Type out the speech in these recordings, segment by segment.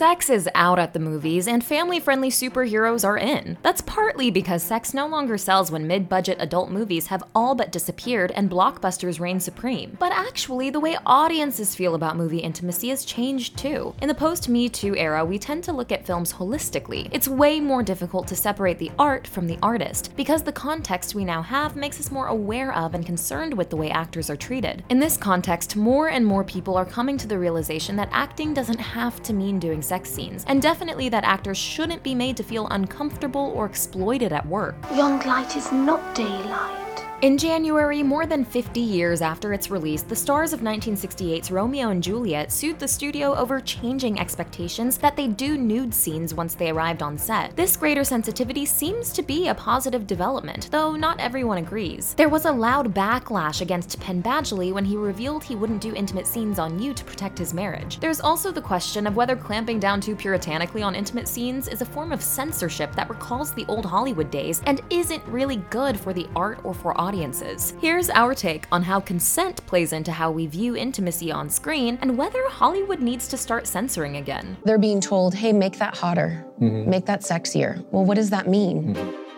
Sex is out at the movies, and family friendly superheroes are in. That's partly because sex no longer sells when mid budget adult movies have all but disappeared and blockbusters reign supreme. But actually, the way audiences feel about movie intimacy has changed too. In the post Me Too era, we tend to look at films holistically. It's way more difficult to separate the art from the artist, because the context we now have makes us more aware of and concerned with the way actors are treated. In this context, more and more people are coming to the realization that acting doesn't have to mean doing sex scenes, and definitely that actors shouldn't be made to feel uncomfortable or exploited at work. Young light is not daylight. In January, more than 50 years after its release, the stars of 1968's Romeo and Juliet sued the studio over changing expectations that they do nude scenes once they arrived on set. This greater sensitivity seems to be a positive development, though not everyone agrees. There was a loud backlash against Penn Badgley when he revealed he wouldn't do intimate scenes on You to protect his marriage. There's also the question of whether clamping down too puritanically on intimate scenes is a form of censorship that recalls the old Hollywood days and isn't really good for the art or for audience audiences. Here's our take on how consent plays into how we view intimacy on screen and whether Hollywood needs to start censoring again. They're being told, hey, make that hotter, mm-hmm. make that sexier. Well, what does that mean? Mm-hmm.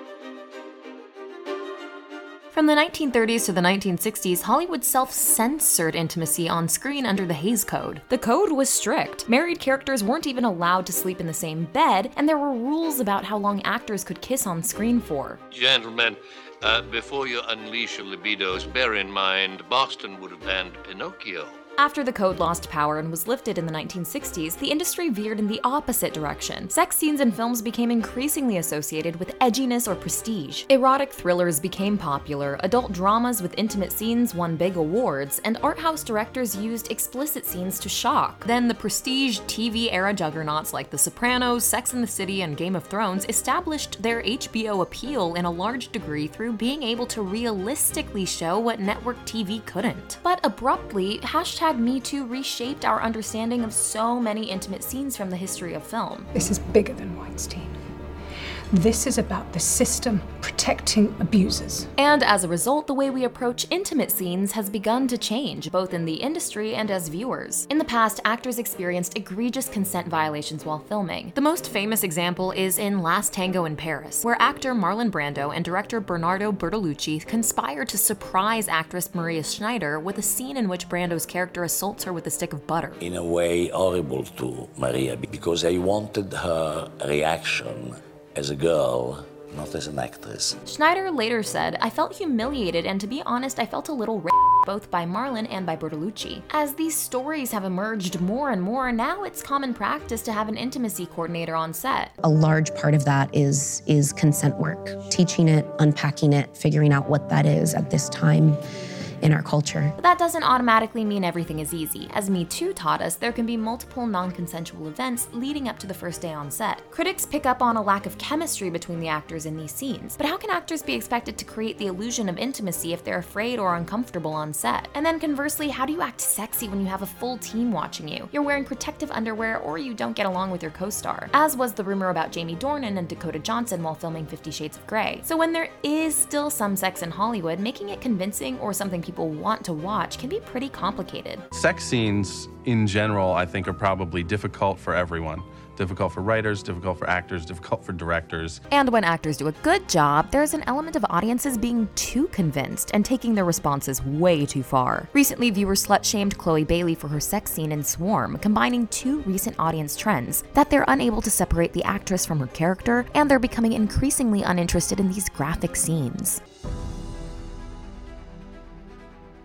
From the 1930s to the 1960s, Hollywood self censored intimacy on screen under the Hays Code. The code was strict. Married characters weren't even allowed to sleep in the same bed, and there were rules about how long actors could kiss on screen for. Gentlemen, uh, before you unleash your libidos, bear in mind Boston would have banned Pinocchio. After the code lost power and was lifted in the 1960s, the industry veered in the opposite direction. Sex scenes in films became increasingly associated with edginess or prestige. Erotic thrillers became popular, adult dramas with intimate scenes won big awards, and art house directors used explicit scenes to shock. Then the prestige TV era juggernauts like The Sopranos, Sex and the City, and Game of Thrones established their HBO appeal in a large degree through being able to realistically show what network TV couldn't. But abruptly, hashtag hashtag MeToo reshaped our understanding of so many intimate scenes from the history of film. This is bigger than Weinstein. This is about the system protecting abusers. And as a result, the way we approach intimate scenes has begun to change, both in the industry and as viewers. In the past, actors experienced egregious consent violations while filming. The most famous example is in Last Tango in Paris, where actor Marlon Brando and director Bernardo Bertolucci conspired to surprise actress Maria Schneider with a scene in which Brando's character assaults her with a stick of butter. In a way, horrible to Maria because I wanted her reaction as a girl, not as an actress. Schneider later said, I felt humiliated, and to be honest, I felt a little raped both by Marlon and by Bertolucci. As these stories have emerged more and more, now it's common practice to have an intimacy coordinator on set. A large part of that is is consent work, teaching it, unpacking it, figuring out what that is at this time in our culture. But that doesn't automatically mean everything is easy. As Me Too taught us, there can be multiple non consensual events leading up to the first day on set. Critics pick up on a lack of chemistry between the actors in these scenes, but how can actors be expected to create the illusion of intimacy if they're afraid or uncomfortable on set? And then conversely, how do you act sexy when you have a full team watching you? You're wearing protective underwear or you don't get along with your co star, as was the rumor about Jamie Dornan and Dakota Johnson while filming Fifty Shades of Grey. So when there is still some sex in Hollywood, making it convincing or something people people want to watch can be pretty complicated. Sex scenes in general, I think, are probably difficult for everyone. Difficult for writers, difficult for actors, difficult for directors. And when actors do a good job, there's an element of audiences being too convinced and taking their responses way too far. Recently, viewers slut shamed Chloe Bailey for her sex scene in Swarm, combining two recent audience trends that they're unable to separate the actress from her character, and they're becoming increasingly uninterested in these graphic scenes.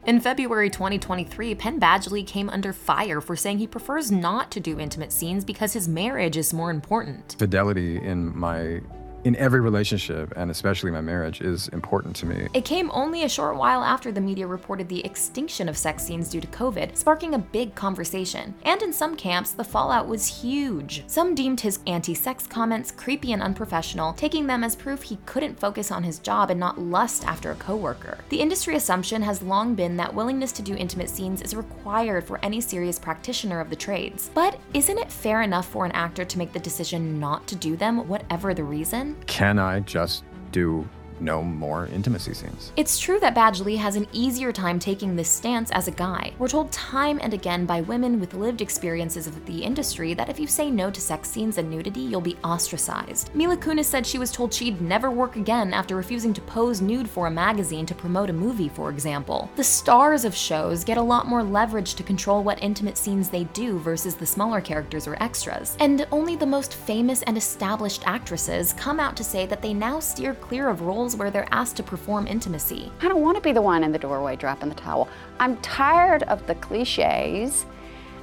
In February 2023, Penn Badgley came under fire for saying he prefers not to do intimate scenes because his marriage is more important. Fidelity in my in every relationship, and especially my marriage, is important to me. It came only a short while after the media reported the extinction of sex scenes due to COVID, sparking a big conversation. And in some camps, the fallout was huge. Some deemed his anti sex comments creepy and unprofessional, taking them as proof he couldn't focus on his job and not lust after a coworker. The industry assumption has long been that willingness to do intimate scenes is required for any serious practitioner of the trades. But isn't it fair enough for an actor to make the decision not to do them, whatever the reason? Can I just do no more intimacy scenes. It's true that Badgley has an easier time taking this stance as a guy. We're told time and again by women with lived experiences of the industry that if you say no to sex scenes and nudity, you'll be ostracized. Mila Kunis said she was told she'd never work again after refusing to pose nude for a magazine to promote a movie, for example. The stars of shows get a lot more leverage to control what intimate scenes they do versus the smaller characters or extras. And only the most famous and established actresses come out to say that they now steer clear of roles where they're asked to perform intimacy. I don't want to be the one in the doorway dropping the towel. I'm tired of the cliches.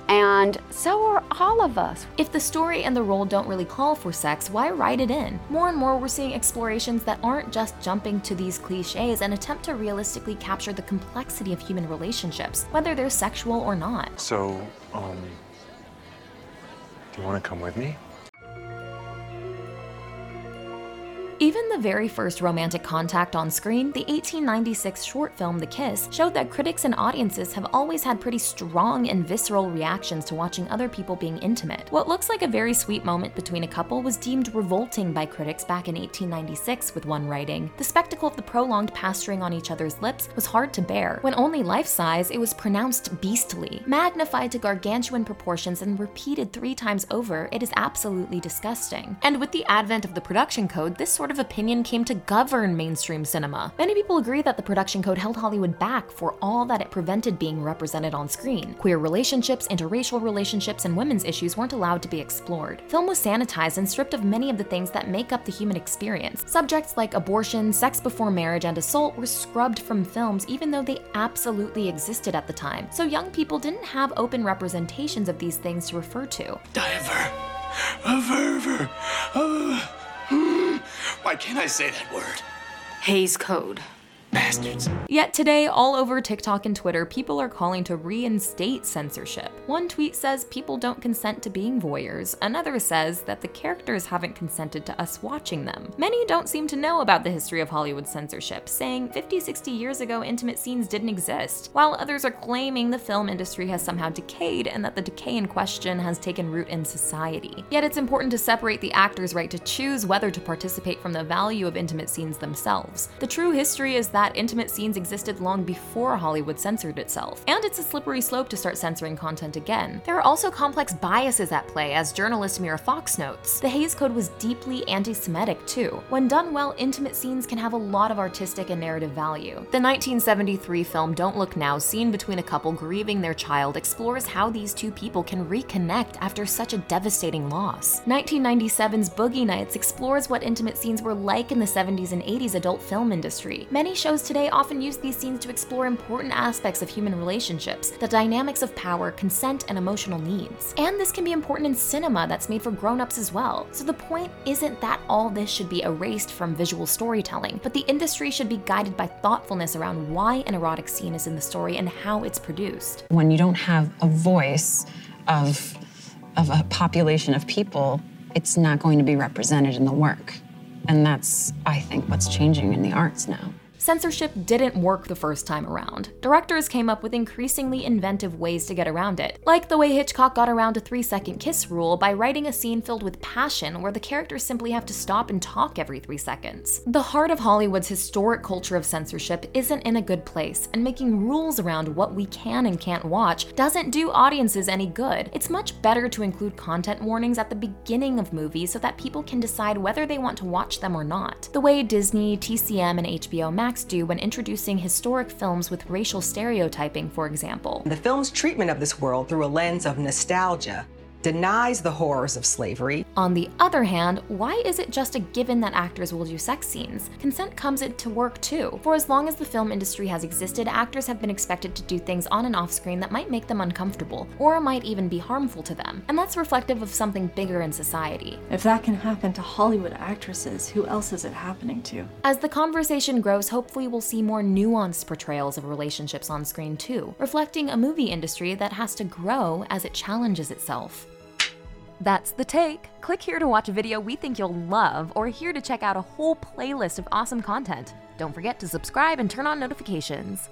And so are all of us. If the story and the role don't really call for sex, why write it in? More and more, we're seeing explorations that aren't just jumping to these cliches and attempt to realistically capture the complexity of human relationships, whether they're sexual or not. So, um, do you want to come with me? Even the very first romantic contact on screen, the 1896 short film The Kiss, showed that critics and audiences have always had pretty strong and visceral reactions to watching other people being intimate. What looks like a very sweet moment between a couple was deemed revolting by critics back in 1896, with one writing. The spectacle of the prolonged pasturing on each other's lips was hard to bear. When only life size, it was pronounced beastly. Magnified to gargantuan proportions and repeated three times over, it is absolutely disgusting. And with the advent of the production code, this sort of opinion came to govern mainstream cinema. Many people agree that the production code held Hollywood back for all that it prevented being represented on screen. Queer relationships, interracial relationships, and women's issues weren't allowed to be explored. Film was sanitized and stripped of many of the things that make up the human experience. Subjects like abortion, sex before marriage, and assault were scrubbed from films even though they absolutely existed at the time. So young people didn't have open representations of these things to refer to. Diver. A. Why can't I say that word? Hays Code. Bastards. Yet today, all over TikTok and Twitter, people are calling to reinstate censorship. One tweet says people don't consent to being voyeurs, another says that the characters haven't consented to us watching them. Many don't seem to know about the history of Hollywood censorship, saying 50, 60 years ago intimate scenes didn't exist, while others are claiming the film industry has somehow decayed and that the decay in question has taken root in society. Yet it's important to separate the actor's right to choose whether to participate from the value of intimate scenes themselves. The true history is that intimate scenes existed long before Hollywood censored itself, and it's a slippery slope to start censoring content again. There are also complex biases at play, as journalist Mira Fox notes. The Hays Code was deeply anti Semitic, too. When done well, intimate scenes can have a lot of artistic and narrative value. The 1973 film Don't Look Now, scene between a couple grieving their child, explores how these two people can reconnect after such a devastating loss. 1997's Boogie Nights explores what intimate scenes were like in the 70s and 80s adult film industry. Many shows today often use these scenes to explore important aspects of human relationships, the dynamics of power, consent, and emotional needs. And this can be important in cinema that's made for grown-ups as well. So the point isn't that all this should be erased from visual storytelling, but the industry should be guided by thoughtfulness around why an erotic scene is in the story and how it's produced. When you don't have a voice of of a population of people, it's not going to be represented in the work. And that's, I think, what's changing in the arts now. Censorship didn't work the first time around. Directors came up with increasingly inventive ways to get around it, like the way Hitchcock got around a three second kiss rule by writing a scene filled with passion where the characters simply have to stop and talk every three seconds. The heart of Hollywood's historic culture of censorship isn't in a good place, and making rules around what we can and can't watch doesn't do audiences any good. It's much better to include content warnings at the beginning of movies so that people can decide whether they want to watch them or not. The way Disney, TCM, and HBO Max do when introducing historic films with racial stereotyping, for example. The film's treatment of this world through a lens of nostalgia denies the horrors of slavery. On the other hand, why is it just a given that actors will do sex scenes? Consent comes into work too. For as long as the film industry has existed, actors have been expected to do things on and off screen that might make them uncomfortable, or might even be harmful to them. And that's reflective of something bigger in society. If that can happen to Hollywood actresses, who else is it happening to? As the conversation grows, hopefully we'll see more nuanced portrayals of relationships on screen too, reflecting a movie industry that has to grow as it challenges itself. That's the take. Click here to watch a video we think you'll love, or here to check out a whole playlist of awesome content. Don't forget to subscribe and turn on notifications.